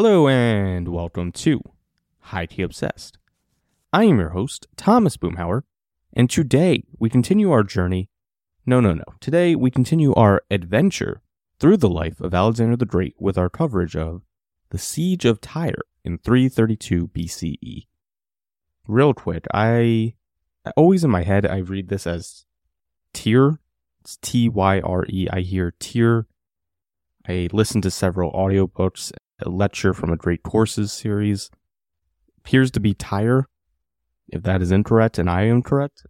Hello and welcome to Highkey Obsessed. I am your host, Thomas Boomhauer, and today we continue our journey. No, no, no. Today we continue our adventure through the life of Alexander the Great with our coverage of the Siege of Tyre in 332 BCE. Real quick, I always in my head I read this as Tyre. It's T Y R E. I hear Tyre. I listen to several audiobooks, a lecture from a great courses series. Appears to be Tyre. If that is incorrect and I am correct,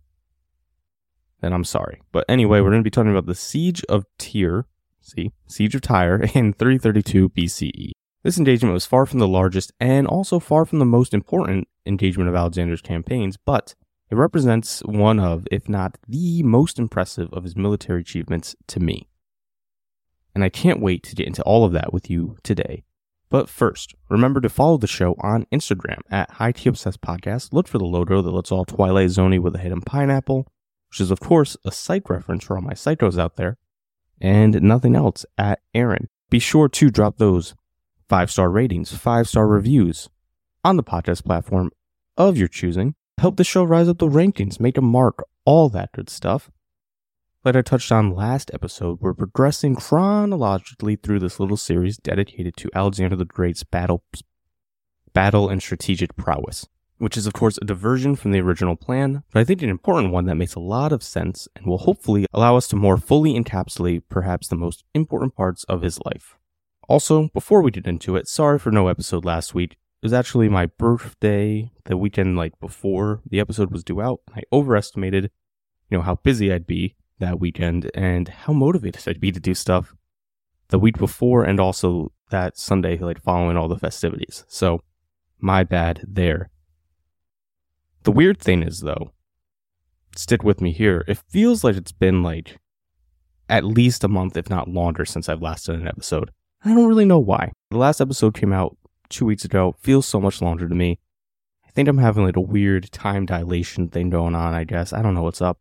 then I'm sorry. But anyway, we're going to be talking about the Siege of Tyre. See, Siege of Tyre in 332 BCE. This engagement was far from the largest and also far from the most important engagement of Alexander's campaigns, but it represents one of, if not the most impressive of his military achievements to me. And I can't wait to get into all of that with you today. But first, remember to follow the show on Instagram at Highkey Obsessed Podcast. Look for the logo that looks all Twilight Zoney with a hidden pineapple, which is of course a psych reference for all my psychos out there, and nothing else at Aaron. Be sure to drop those five star ratings, five star reviews on the podcast platform of your choosing. Help the show rise up the rankings, make a mark, all that good stuff. Like I touched on last episode, we're progressing chronologically through this little series dedicated to Alexander the Great's battle, battle and strategic prowess, which is of course a diversion from the original plan, but I think an important one that makes a lot of sense and will hopefully allow us to more fully encapsulate perhaps the most important parts of his life. Also, before we get into it, sorry for no episode last week. It was actually my birthday the weekend like before the episode was due out. And I overestimated, you know, how busy I'd be that weekend and how motivated I'd be to do stuff the week before and also that Sunday, like following all the festivities. So, my bad there. The weird thing is, though, stick with me here. It feels like it's been like at least a month, if not longer, since I've last done an episode. I don't really know why. The last episode came out two weeks ago. Feels so much longer to me. I think I'm having like a weird time dilation thing going on, I guess. I don't know what's up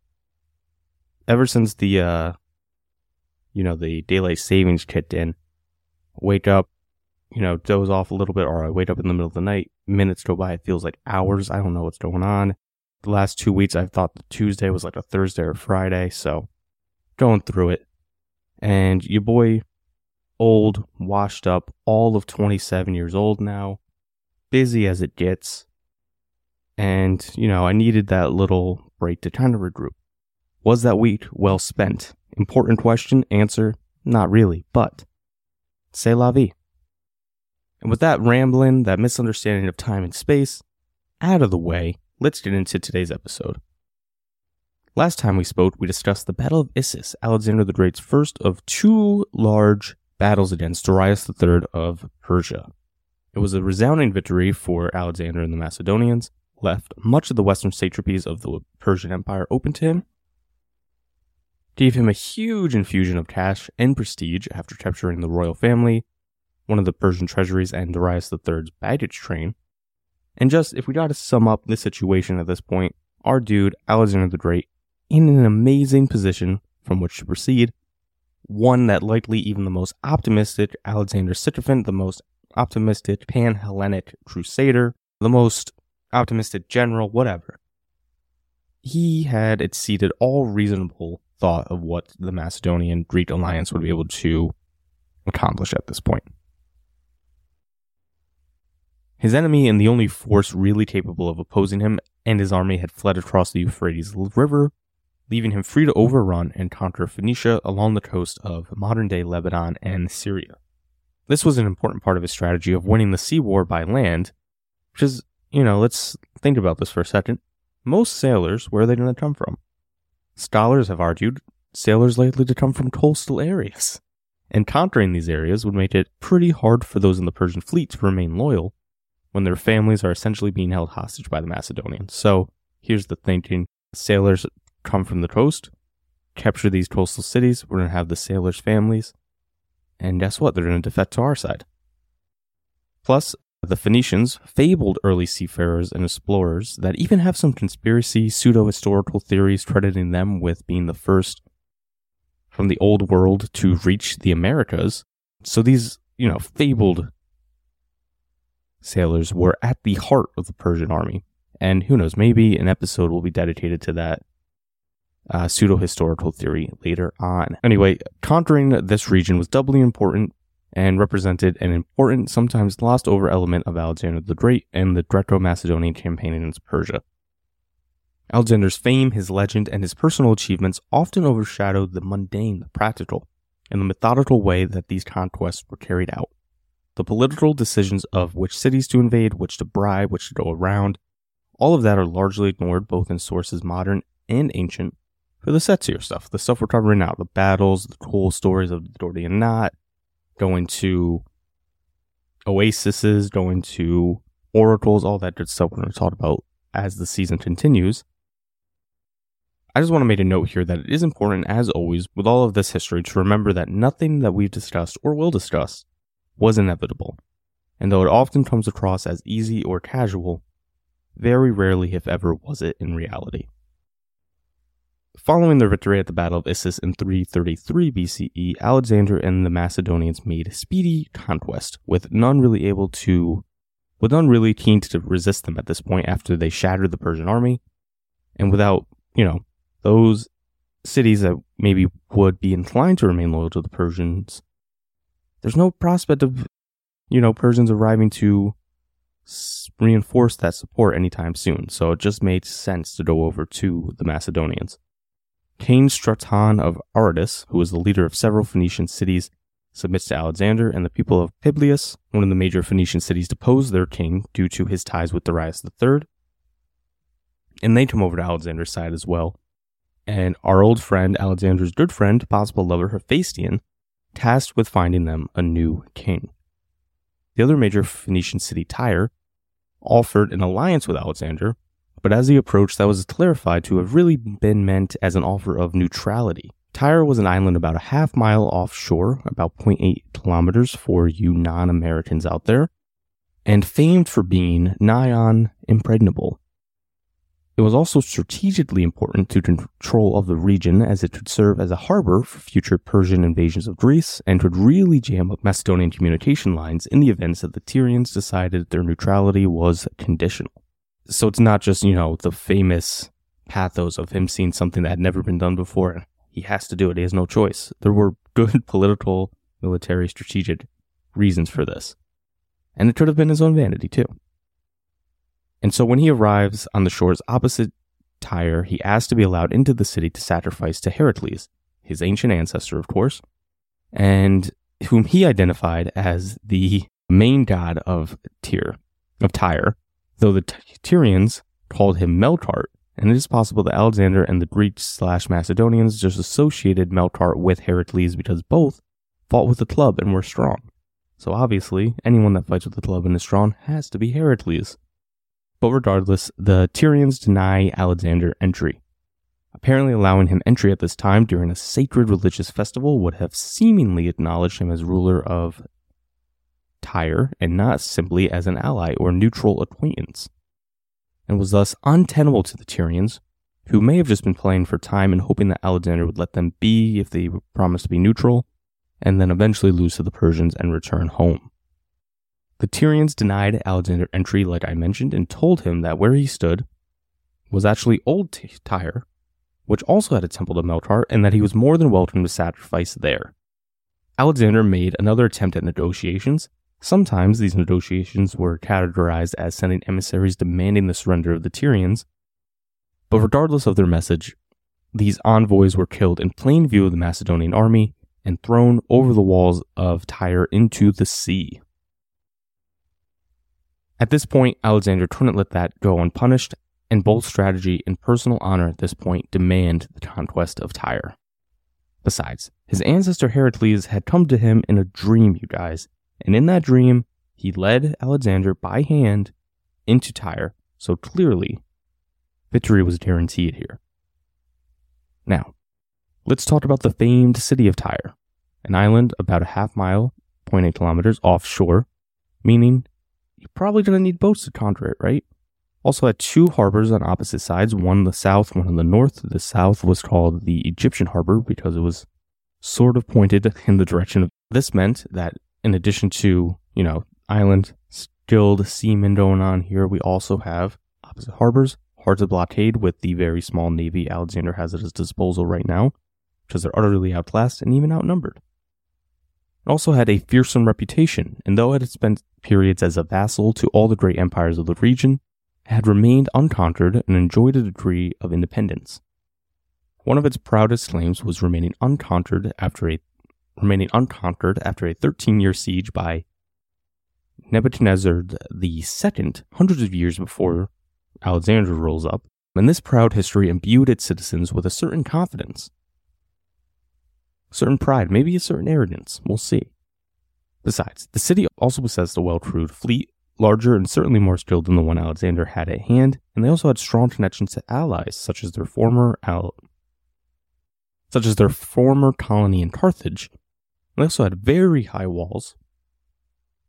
ever since the uh you know the daylight savings kicked in wake up you know doze off a little bit or i wake up in the middle of the night minutes go by it feels like hours i don't know what's going on. The last two weeks i've thought the tuesday was like a thursday or friday so going through it. And your boy old washed up all of 27 years old now busy as it gets. And you know i needed that little break to kind of regroup was that week well spent? Important question, answer, not really, but c'est la vie. And with that rambling, that misunderstanding of time and space out of the way, let's get into today's episode. Last time we spoke, we discussed the Battle of Issus, Alexander the Great's first of two large battles against Darius III of Persia. It was a resounding victory for Alexander and the Macedonians, left much of the western satrapies of the Persian Empire open to him, gave him a huge infusion of cash and prestige after capturing the royal family, one of the Persian treasuries, and Darius III's baggage train. And just, if we gotta sum up the situation at this point, our dude, Alexander the Great, in an amazing position from which to proceed, one that likely even the most optimistic Alexander Sycophant, the most optimistic pan Hellenic crusader, the most optimistic general, whatever. He had exceeded all reasonable thought of what the Macedonian Greek alliance would be able to accomplish at this point. His enemy and the only force really capable of opposing him and his army had fled across the Euphrates River, leaving him free to overrun and conquer Phoenicia along the coast of modern day Lebanon and Syria. This was an important part of his strategy of winning the sea war by land, which is, you know, let's think about this for a second. Most sailors, where are they going to come from? Scholars have argued sailors likely to come from coastal areas, and conquering these areas would make it pretty hard for those in the Persian fleet to remain loyal when their families are essentially being held hostage by the Macedonians. So here's the thinking sailors come from the coast, capture these coastal cities, we're going to have the sailors' families, and guess what? They're going to defect to our side. Plus, the Phoenicians, fabled early seafarers and explorers that even have some conspiracy pseudo historical theories crediting them with being the first from the old world to reach the Americas. So these, you know, fabled sailors were at the heart of the Persian army. And who knows, maybe an episode will be dedicated to that uh, pseudo historical theory later on. Anyway, conquering this region was doubly important and represented an important, sometimes lost over element of Alexander the Great and the Greco Macedonian campaign against Persia. Alexander's fame, his legend, and his personal achievements often overshadowed the mundane, the practical, and the methodical way that these conquests were carried out. The political decisions of which cities to invade, which to bribe, which to go around, all of that are largely ignored both in sources modern and ancient for the sexier stuff, the stuff we're covering now, the battles, the cool stories of the Gordian Knot, going to oases, going to oracles, all that good stuff we're going to talk about as the season continues. I just want to make a note here that it is important, as always, with all of this history, to remember that nothing that we've discussed or will discuss was inevitable. And though it often comes across as easy or casual, very rarely, if ever, was it in reality. Following their victory at the Battle of Issus in 333 BCE, Alexander and the Macedonians made a speedy conquest, with none really able to, with none really keen to resist them at this point after they shattered the Persian army, and without, you know, those cities that maybe would be inclined to remain loyal to the Persians, there's no prospect of, you know, Persians arriving to reinforce that support anytime soon. So it just made sense to go over to the Macedonians. King Straton of Aradus, who was the leader of several Phoenician cities, submits to Alexander, and the people of Byblos, one of the major Phoenician cities, depose their king due to his ties with Darius III. And they come over to Alexander's side as well. And our old friend, Alexander's good friend, possible lover Hephaestion, tasked with finding them a new king. The other major Phoenician city, Tyre, offered an alliance with Alexander, but as he approached, that was clarified to have really been meant as an offer of neutrality. Tyre was an island about a half mile offshore, about 0.8 kilometers for you non Americans out there, and famed for being nigh on impregnable. It was also strategically important to control of the region as it could serve as a harbor for future Persian invasions of Greece and could really jam up Macedonian communication lines in the events that the Tyrians decided their neutrality was conditional so it's not just, you know, the famous pathos of him seeing something that had never been done before. He has to do it. He has no choice. There were good political, military, strategic reasons for this. And it could have been his own vanity, too. And so when he arrives on the shores opposite Tyre, he asks to be allowed into the city to sacrifice to Heracles, his ancient ancestor, of course, and whom he identified as the main god of Tyre, of Tyre, though the Tyrians called him Melkart, and it is possible that Alexander and the Greeks slash Macedonians just associated Melkart with Heracles because both fought with the club and were strong. So obviously, anyone that fights with the club and is strong has to be Heracles. But regardless, the Tyrians deny Alexander entry. Apparently, allowing him entry at this time during a sacred religious festival would have seemingly acknowledged him as ruler of Tyre and not simply as an ally or neutral acquaintance, and was thus untenable to the Tyrians, who may have just been playing for time and hoping that Alexander would let them be if they promised to be neutral, and then eventually lose to the Persians and return home. The Tyrians denied Alexander entry, like I mentioned, and told him that where he stood was actually Old Tyre, which also had a temple to Melkart, and that he was more than welcome to sacrifice there. Alexander made another attempt at negotiations, Sometimes these negotiations were categorized as sending emissaries demanding the surrender of the Tyrians, but regardless of their message, these envoys were killed in plain view of the Macedonian army and thrown over the walls of Tyre into the sea. At this point, Alexander couldn't let that go unpunished, and both strategy and personal honor at this point demand the conquest of Tyre. Besides, his ancestor Heracles had come to him in a dream, you guys, and in that dream, he led Alexander by hand into Tyre, so clearly victory was guaranteed here. Now, let's talk about the famed city of Tyre, an island about a half mile, 0.8 kilometers offshore, meaning you're probably going to need boats to conquer it, right? Also had two harbors on opposite sides, one in the south, one in the north. The south was called the Egyptian harbor because it was sort of pointed in the direction of this meant that in addition to, you know, island skilled seamen going on here. We also have opposite harbors, hard to blockade with the very small navy Alexander has at his disposal right now, because they're utterly outclassed and even outnumbered. It also had a fearsome reputation, and though it had spent periods as a vassal to all the great empires of the region, it had remained unconquered and enjoyed a degree of independence. One of its proudest claims was remaining unconquered after a remaining unconquered after a 13-year siege by Nebuchadnezzar II, hundreds of years before Alexander rolls up, and this proud history imbued its citizens with a certain confidence, certain pride, maybe a certain arrogance. We'll see. Besides, the city also possessed a well crewed fleet, larger and certainly more skilled than the one Alexander had at hand, and they also had strong connections to allies, such as their former al- such as their former colony in Carthage. They also had very high walls,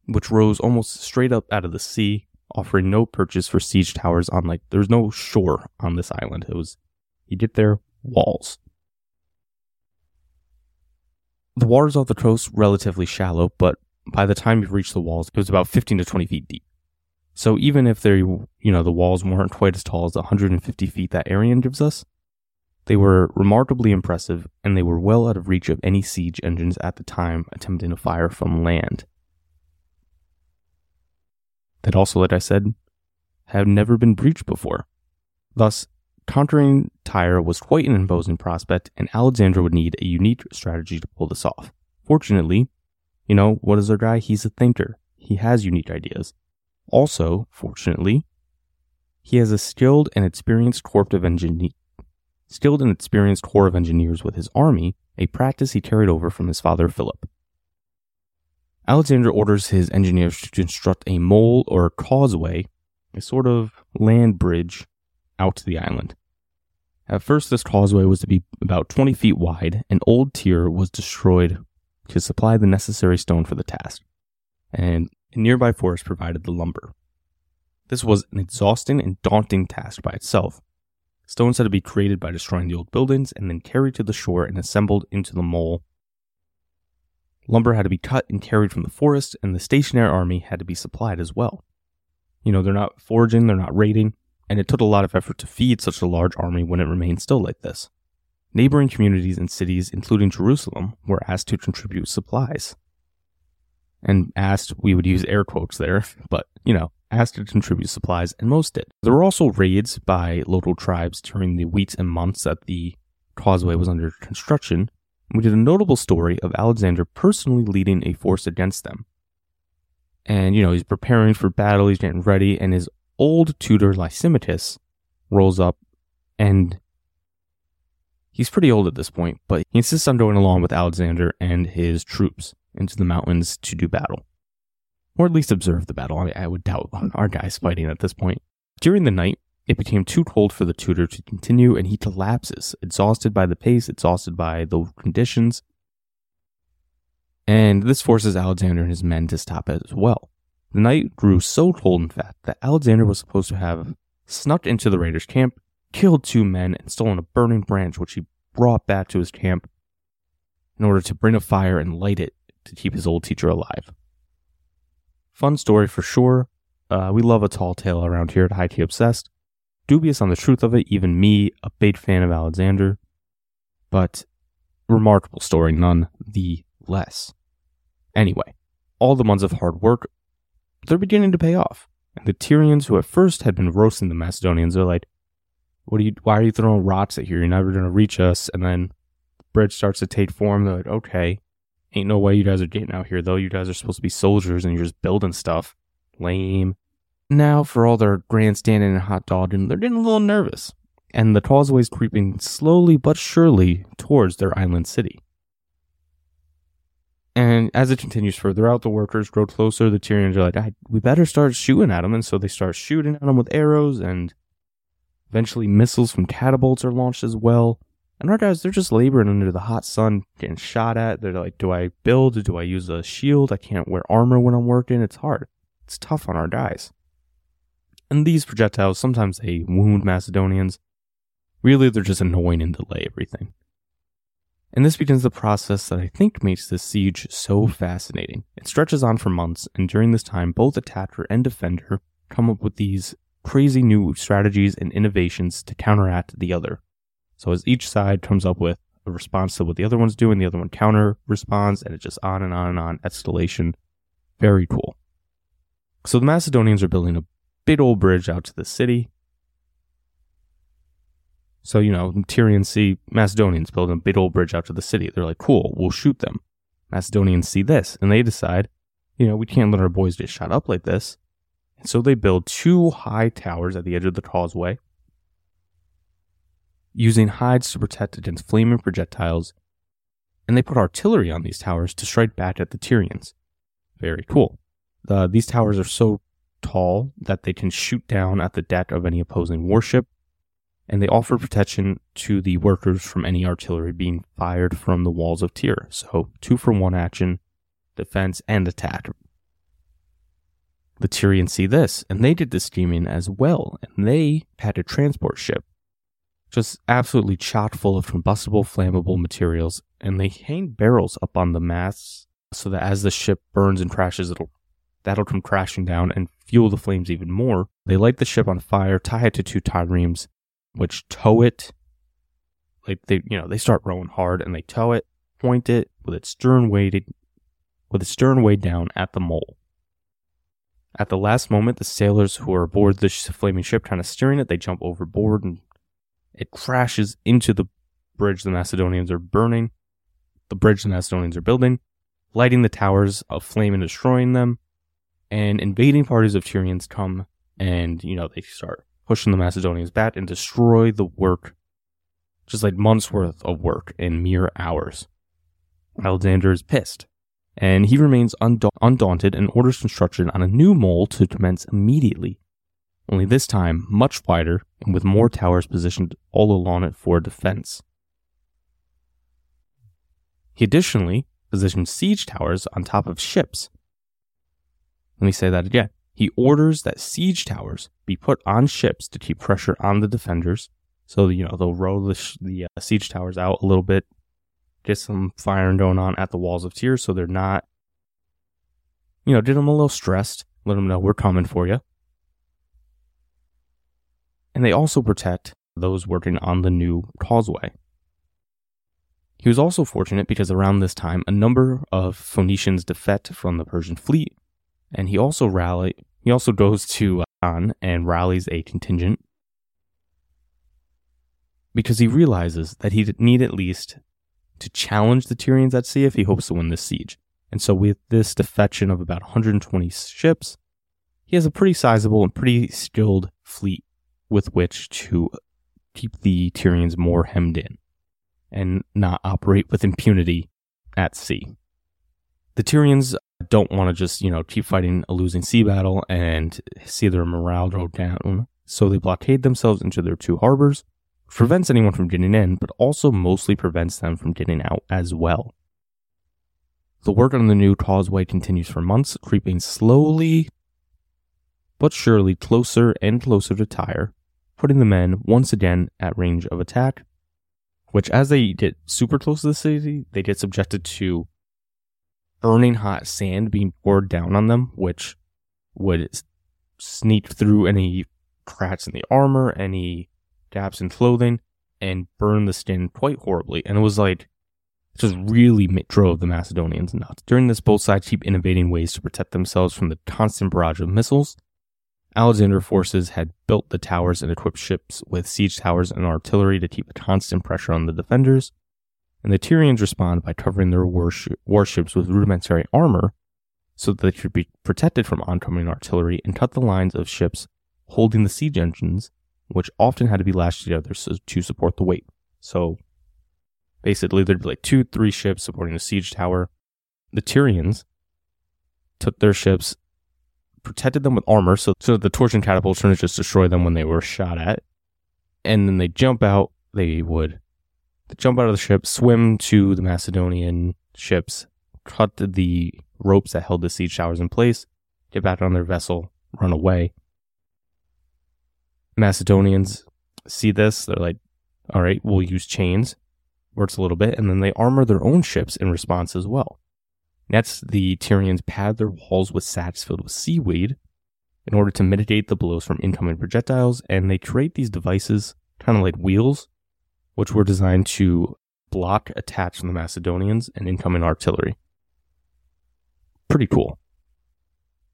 which rose almost straight up out of the sea, offering no purchase for siege towers on like there's no shore on this island. It was you get there, walls. The waters off the coast relatively shallow, but by the time you reach the walls, it was about 15 to 20 feet deep. So even if they, you know, the walls weren't quite as tall as the 150 feet that Arrian gives us, they were remarkably impressive and they were well out of reach of any siege engines at the time attempting to fire from land. That also, like I said, had never been breached before. Thus, conquering Tyre was quite an imposing prospect, and Alexander would need a unique strategy to pull this off. Fortunately, you know, what is our guy? He's a thinker. He has unique ideas. Also, fortunately, he has a skilled and experienced corps of engineers skilled and experienced corps of engineers with his army, a practice he carried over from his father Philip. Alexander orders his engineers to construct a mole or causeway, a sort of land bridge, out to the island. At first, this causeway was to be about 20 feet wide, and Old Tyre was destroyed to supply the necessary stone for the task, and a nearby forest provided the lumber. This was an exhausting and daunting task by itself. Stones had to be created by destroying the old buildings and then carried to the shore and assembled into the mole. Lumber had to be cut and carried from the forest, and the stationary army had to be supplied as well. You know, they're not foraging, they're not raiding, and it took a lot of effort to feed such a large army when it remained still like this. Neighboring communities and cities, including Jerusalem, were asked to contribute supplies. And asked, we would use air quotes there, but, you know, asked to contribute supplies, and most did. There were also raids by local tribes during the weeks and months that the causeway was under construction. We did a notable story of Alexander personally leading a force against them. And, you know, he's preparing for battle, he's getting ready, and his old tutor Lysimachus rolls up and he's pretty old at this point, but he insists on going along with Alexander and his troops into the mountains to do battle. Or at least observe the battle. I, mean, I would doubt our guys fighting at this point. During the night, it became too cold for the tutor to continue and he collapses, exhausted by the pace, exhausted by the conditions. And this forces Alexander and his men to stop as well. The night grew so cold, in fact, that Alexander was supposed to have snuck into the raiders' camp, killed two men, and stolen a burning branch which he brought back to his camp in order to bring a fire and light it to keep his old teacher alive. Fun story for sure. Uh, we love a tall tale around here at Highkey Obsessed. Dubious on the truth of it, even me, a big fan of Alexander. But remarkable story none the less. Anyway, all the months of hard work they're beginning to pay off. And the Tyrians, who at first had been roasting the Macedonians, are like, "What are you? Why are you throwing rocks at here? You're never gonna reach us." And then the bridge starts to take form. They're like, "Okay, ain't no way you guys are getting out here though. You guys are supposed to be soldiers and you're just building stuff. Lame." Now, for all their grandstanding and hot dogging, they're getting a little nervous, and the causeway's creeping slowly but surely towards their island city. And as it continues further out, the workers grow closer. The Tyrians are like, we better start shooting at them. And so they start shooting at them with arrows, and eventually missiles from catapults are launched as well. And our guys, they're just laboring under the hot sun, getting shot at. They're like, do I build? Do I use a shield? I can't wear armor when I'm working. It's hard. It's tough on our guys. And these projectiles, sometimes they wound Macedonians. Really, they're just annoying and delay everything. And this begins the process that I think makes this siege so fascinating. It stretches on for months, and during this time, both attacker and defender come up with these crazy new strategies and innovations to counteract the other. So as each side comes up with a response to what the other one's doing, the other one counter responds, and it's just on and on and on, escalation. Very cool. So the Macedonians are building a big old bridge out to the city. So, you know, Tyrians see Macedonians building a big old bridge out to the city. They're like, cool, we'll shoot them. Macedonians see this and they decide, you know, we can't let our boys get shot up like this. And so they build two high towers at the edge of the causeway, using hides to protect against flaming projectiles. And they put artillery on these towers to strike back at the Tyrians. Very cool. Uh, these towers are so tall that they can shoot down at the deck of any opposing warship, and they offer protection to the workers from any artillery being fired from the walls of Tyre. So, two for one action, defense, and attack. The Tyrians see this, and they did the scheming as well, and they had a transport ship, just absolutely chock full of combustible, flammable materials, and they hang barrels up on the masts so that as the ship burns and crashes, it'll that'll come crashing down and fuel the flames even more. They light the ship on fire, tie it to two triremes, which tow it. Like they, you know, they start rowing hard and they tow it, point it with its stern weighted, with its stern weighed down at the mole. At the last moment, the sailors who are aboard the flaming ship trying to steering it, they jump overboard and it crashes into the bridge the Macedonians are burning, the bridge the Macedonians are building, lighting the towers of flame and destroying them and invading parties of Tyrians come and, you know, they start pushing the Macedonians back and destroy the work, just like months worth of work in mere hours. Alexander is pissed, and he remains unda- undaunted and orders construction on a new mole to commence immediately. Only this time, much wider and with more towers positioned all along it for defense. He additionally positioned siege towers on top of ships let me say that again. He orders that siege towers be put on ships to keep pressure on the defenders. So, you know, they'll row the, sh- the uh, siege towers out a little bit, get some firing going on at the walls of Tyre so they're not, you know, get them a little stressed, let them know we're coming for you. And they also protect those working on the new causeway. He was also fortunate because around this time, a number of Phoenicians defect from the Persian fleet and he also rally. He also goes to uh, Khan and rallies a contingent because he realizes that he need at least to challenge the Tyrians at sea if he hopes to win this siege. And so, with this defection of about 120 ships, he has a pretty sizable and pretty skilled fleet with which to keep the Tyrians more hemmed in and not operate with impunity at sea. The Tyrians don't want to just, you know, keep fighting a losing sea battle and see their morale go down. So they blockade themselves into their two harbors, prevents anyone from getting in, but also mostly prevents them from getting out as well. The work on the new causeway continues for months, creeping slowly but surely closer and closer to Tyre, putting the men once again at range of attack, which as they get super close to the city, they get subjected to burning hot sand being poured down on them, which would sneak through any cracks in the armor, any gaps in clothing, and burn the skin quite horribly. And it was like, it just really drove the Macedonians nuts. During this, both sides keep innovating ways to protect themselves from the constant barrage of missiles. Alexander forces had built the towers and equipped ships with siege towers and artillery to keep a constant pressure on the defenders and the Tyrians respond by covering their warships with rudimentary armor so that they could be protected from oncoming artillery and cut the lines of ships holding the siege engines, which often had to be lashed together to support the weight. So basically, there'd be like two, three ships supporting a siege tower. The Tyrians took their ships, protected them with armor so, so the torch and catapults wouldn't just destroy them when they were shot at. And then they jump out, they would jump out of the ship, swim to the Macedonian ships, cut the ropes that held the siege towers in place, get back on their vessel, run away. Macedonians see this, they're like, all right, we'll use chains. works a little bit, and then they armor their own ships in response as well. Next, the Tyrians pad their walls with sacks filled with seaweed in order to mitigate the blows from incoming projectiles, and they create these devices, kind of like wheels, which were designed to block attacks from the Macedonians and incoming artillery. Pretty cool.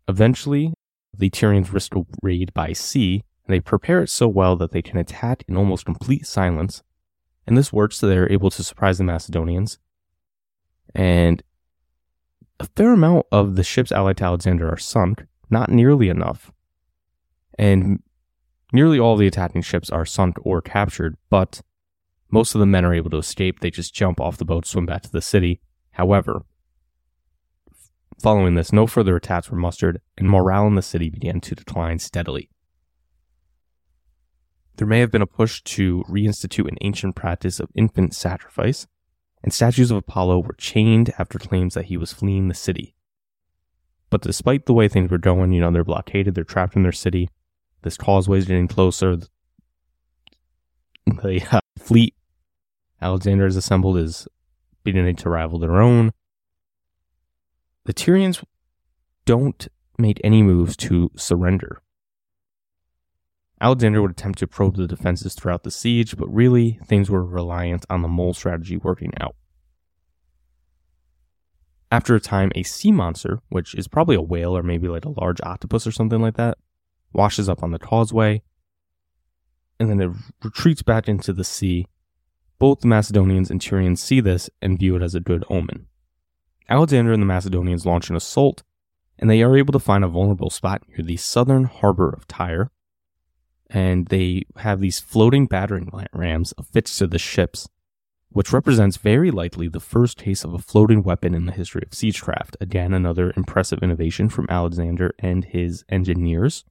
Eventually, the Tyrians risk a raid by sea, and they prepare it so well that they can attack in almost complete silence. And this works so they're able to surprise the Macedonians. And a fair amount of the ships allied to Alexander are sunk, not nearly enough. And nearly all the attacking ships are sunk or captured, but most of the men are able to escape. They just jump off the boat, swim back to the city. However, following this, no further attacks were mustered, and morale in the city began to decline steadily. There may have been a push to reinstitute an ancient practice of infant sacrifice, and statues of Apollo were chained after claims that he was fleeing the city. But despite the way things were going, you know, they're blockaded, they're trapped in their city, this causeway is getting closer, the uh, fleet Alexander has assembled is beginning to rival their own. The Tyrians don't make any moves to surrender. Alexander would attempt to probe the defenses throughout the siege, but really things were reliant on the mole strategy working out. After a time, a sea monster, which is probably a whale or maybe like a large octopus or something like that, washes up on the causeway, and then it retreats back into the sea. Both the Macedonians and Tyrians see this and view it as a good omen. Alexander and the Macedonians launch an assault, and they are able to find a vulnerable spot near the southern harbor of Tyre, and they have these floating battering rams affixed to the ships, which represents very likely the first case of a floating weapon in the history of siegecraft. Again, another impressive innovation from Alexander and his engineers.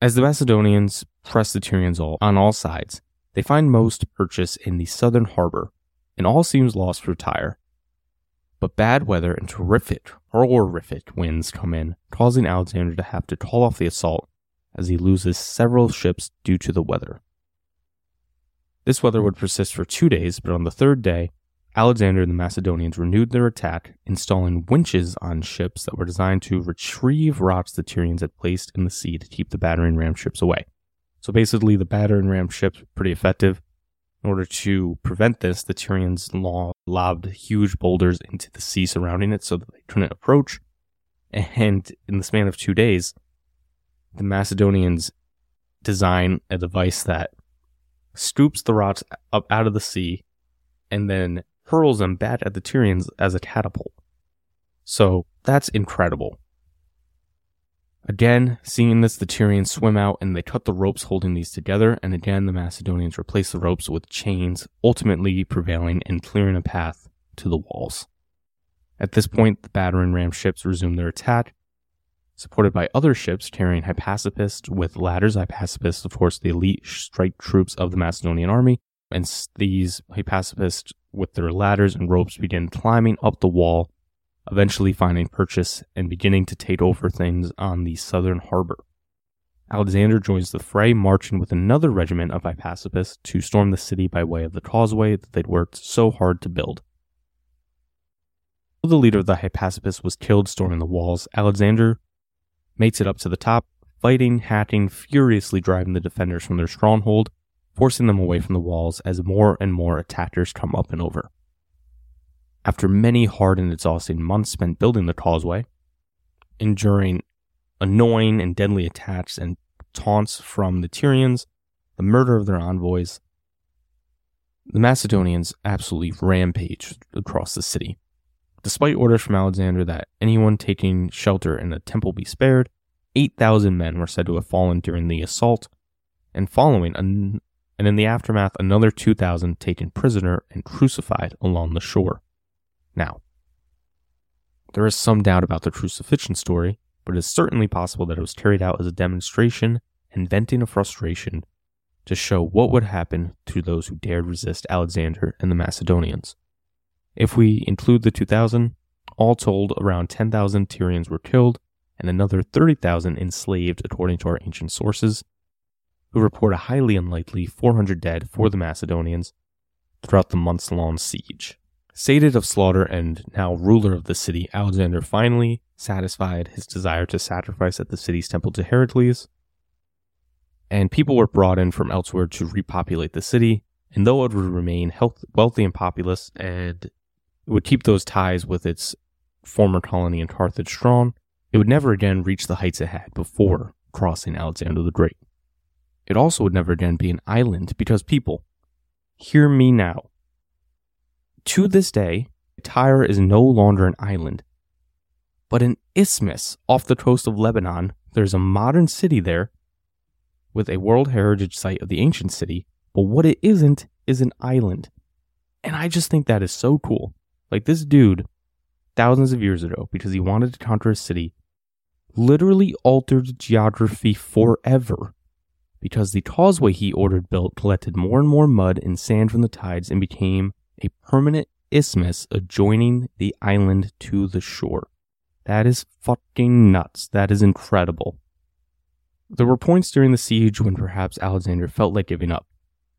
As the Macedonians press the Tyrians all, on all sides, they find most purchase in the southern harbor, and all seems lost for Tyre. But bad weather and terrific, horrific winds come in, causing Alexander to have to call off the assault as he loses several ships due to the weather. This weather would persist for two days, but on the third day, Alexander and the Macedonians renewed their attack, installing winches on ships that were designed to retrieve rocks the Tyrians had placed in the sea to keep the battering ram ships away. So basically, the battering ram ships were pretty effective. In order to prevent this, the Tyrians lobbed huge boulders into the sea surrounding it so that they couldn't approach. And in the span of two days, the Macedonians design a device that scoops the rocks up out of the sea and then hurls them back at the Tyrians as a catapult. So that's incredible. Again, seeing this, the Tyrians swim out and they cut the ropes holding these together, and again, the Macedonians replace the ropes with chains, ultimately prevailing and clearing a path to the walls. At this point, the battering ram ships resume their attack, supported by other ships carrying Hypaspes with ladders. Hypaspes, of course, the elite strike troops of the Macedonian army, and these Hypaspes with their ladders and ropes begin climbing up the wall, eventually finding purchase and beginning to take over things on the southern harbor. Alexander joins the fray, marching with another regiment of Hypaspes to storm the city by way of the causeway that they'd worked so hard to build. The leader of the Hypaspes was killed storming the walls. Alexander makes it up to the top, fighting, hacking, furiously driving the defenders from their stronghold, forcing them away from the walls as more and more attackers come up and over. After many hard and exhausting months spent building the causeway, enduring annoying and deadly attacks and taunts from the Tyrians, the murder of their envoys, the Macedonians absolutely rampaged across the city. Despite orders from Alexander that anyone taking shelter in the temple be spared, 8,000 men were said to have fallen during the assault, and following, an, and in the aftermath, another 2,000 taken prisoner and crucified along the shore. Now, there is some doubt about the crucifixion story, but it is certainly possible that it was carried out as a demonstration and venting of frustration to show what would happen to those who dared resist Alexander and the Macedonians. If we include the 2,000, all told, around 10,000 Tyrians were killed and another 30,000 enslaved, according to our ancient sources, who report a highly unlikely 400 dead for the Macedonians, throughout the months long siege. Sated of slaughter and now ruler of the city, Alexander finally satisfied his desire to sacrifice at the city's temple to Heracles. And people were brought in from elsewhere to repopulate the city. And though it would remain health, wealthy and populous, and it would keep those ties with its former colony in Carthage strong, it would never again reach the heights it had before crossing Alexander the Great. It also would never again be an island because people, hear me now, to this day, Tyre is no longer an island, but an isthmus off the coast of Lebanon. There's a modern city there with a World Heritage Site of the ancient city, but what it isn't is an island. And I just think that is so cool. Like this dude, thousands of years ago, because he wanted to conquer a city, literally altered geography forever. Because the causeway he ordered built collected more and more mud and sand from the tides and became a permanent isthmus adjoining the island to the shore. That is fucking nuts. That is incredible. There were points during the siege when perhaps Alexander felt like giving up.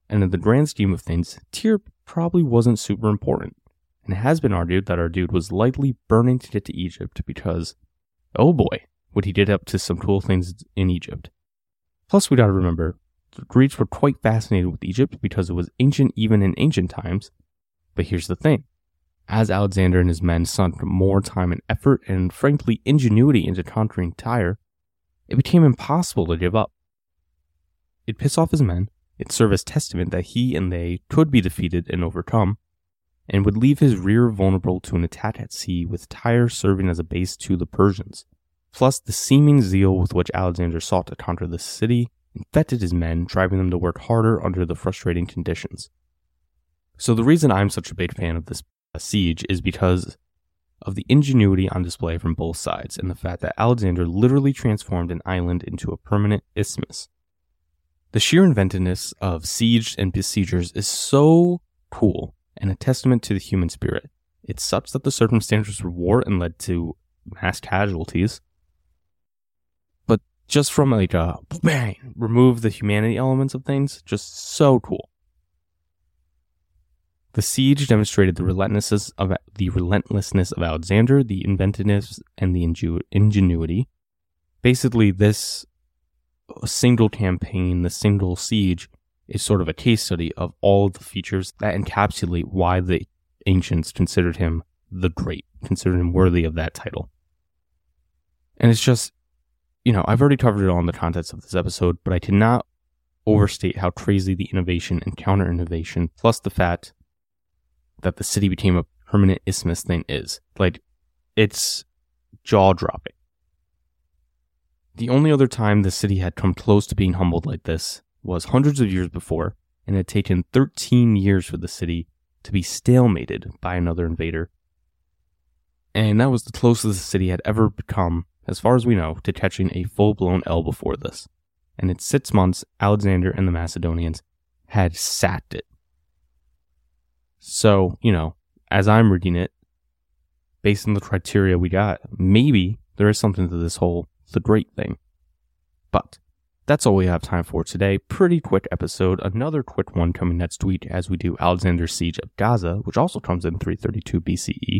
And in the grand scheme of things, Tyre probably wasn't super important. And it has been argued that our dude was likely burning to get to Egypt because, oh boy, what he did up to some cool things in Egypt. Plus, we gotta remember, the Greeks were quite fascinated with Egypt because it was ancient even in ancient times, but here's the thing. As Alexander and his men sunk more time and effort and frankly ingenuity into conquering Tyre, it became impossible to give up. It pissed off his men, it served as testament that he and they could be defeated and overcome, and would leave his rear vulnerable to an attack at sea with Tyre serving as a base to the Persians. Plus, the seeming zeal with which Alexander sought to conquer the city infected his men, driving them to work harder under the frustrating conditions. So the reason I'm such a big fan of this siege is because of the ingenuity on display from both sides and the fact that Alexander literally transformed an island into a permanent isthmus. The sheer inventiveness of siege and besiegers is so cool and a testament to the human spirit. It's such that the circumstances were war and led to mass casualties. But just from like a bang, remove the humanity elements of things, just so cool. The siege demonstrated the relentlessness of the relentlessness of Alexander, the inventiveness and the ingenuity. Basically, this single campaign, the single siege, is sort of a case study of all of the features that encapsulate why the ancients considered him the great, considered him worthy of that title. And it's just, you know, I've already covered it all in the context of this episode, but I cannot overstate how crazy the innovation and counter innovation, plus the fact that the city became a permanent isthmus thing is. Like, it's jaw dropping. The only other time the city had come close to being humbled like this was hundreds of years before, and it had taken 13 years for the city to be stalemated by another invader. And that was the closest the city had ever become, as far as we know, to catching a full blown L before this. And in six months, Alexander and the Macedonians had sacked it. So, you know, as I'm reading it, based on the criteria we got, maybe there is something to this whole the great thing. But that's all we have time for today. Pretty quick episode. Another quick one coming next week as we do Alexander's Siege of Gaza, which also comes in 332 BCE.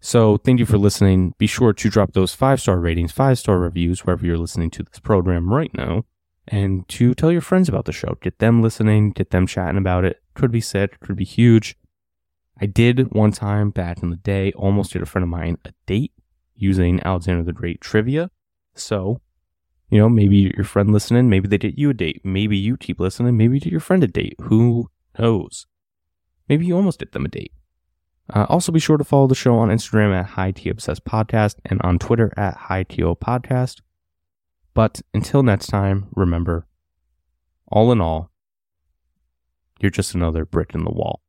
So thank you for listening. Be sure to drop those five star ratings, five star reviews wherever you're listening to this program right now and to tell your friends about the show. Get them listening, get them chatting about it. Could be sick, could be huge. I did one time back in the day almost get a friend of mine a date using Alexander the Great trivia. So, you know, maybe your friend listening, maybe they did you a date. Maybe you keep listening, maybe you your friend a date. Who knows? Maybe you almost did them a date. Uh, also, be sure to follow the show on Instagram at Highkey Obsessed Podcast and on Twitter at HighkeyO Podcast. But until next time, remember, all in all, you're just another brick in the wall.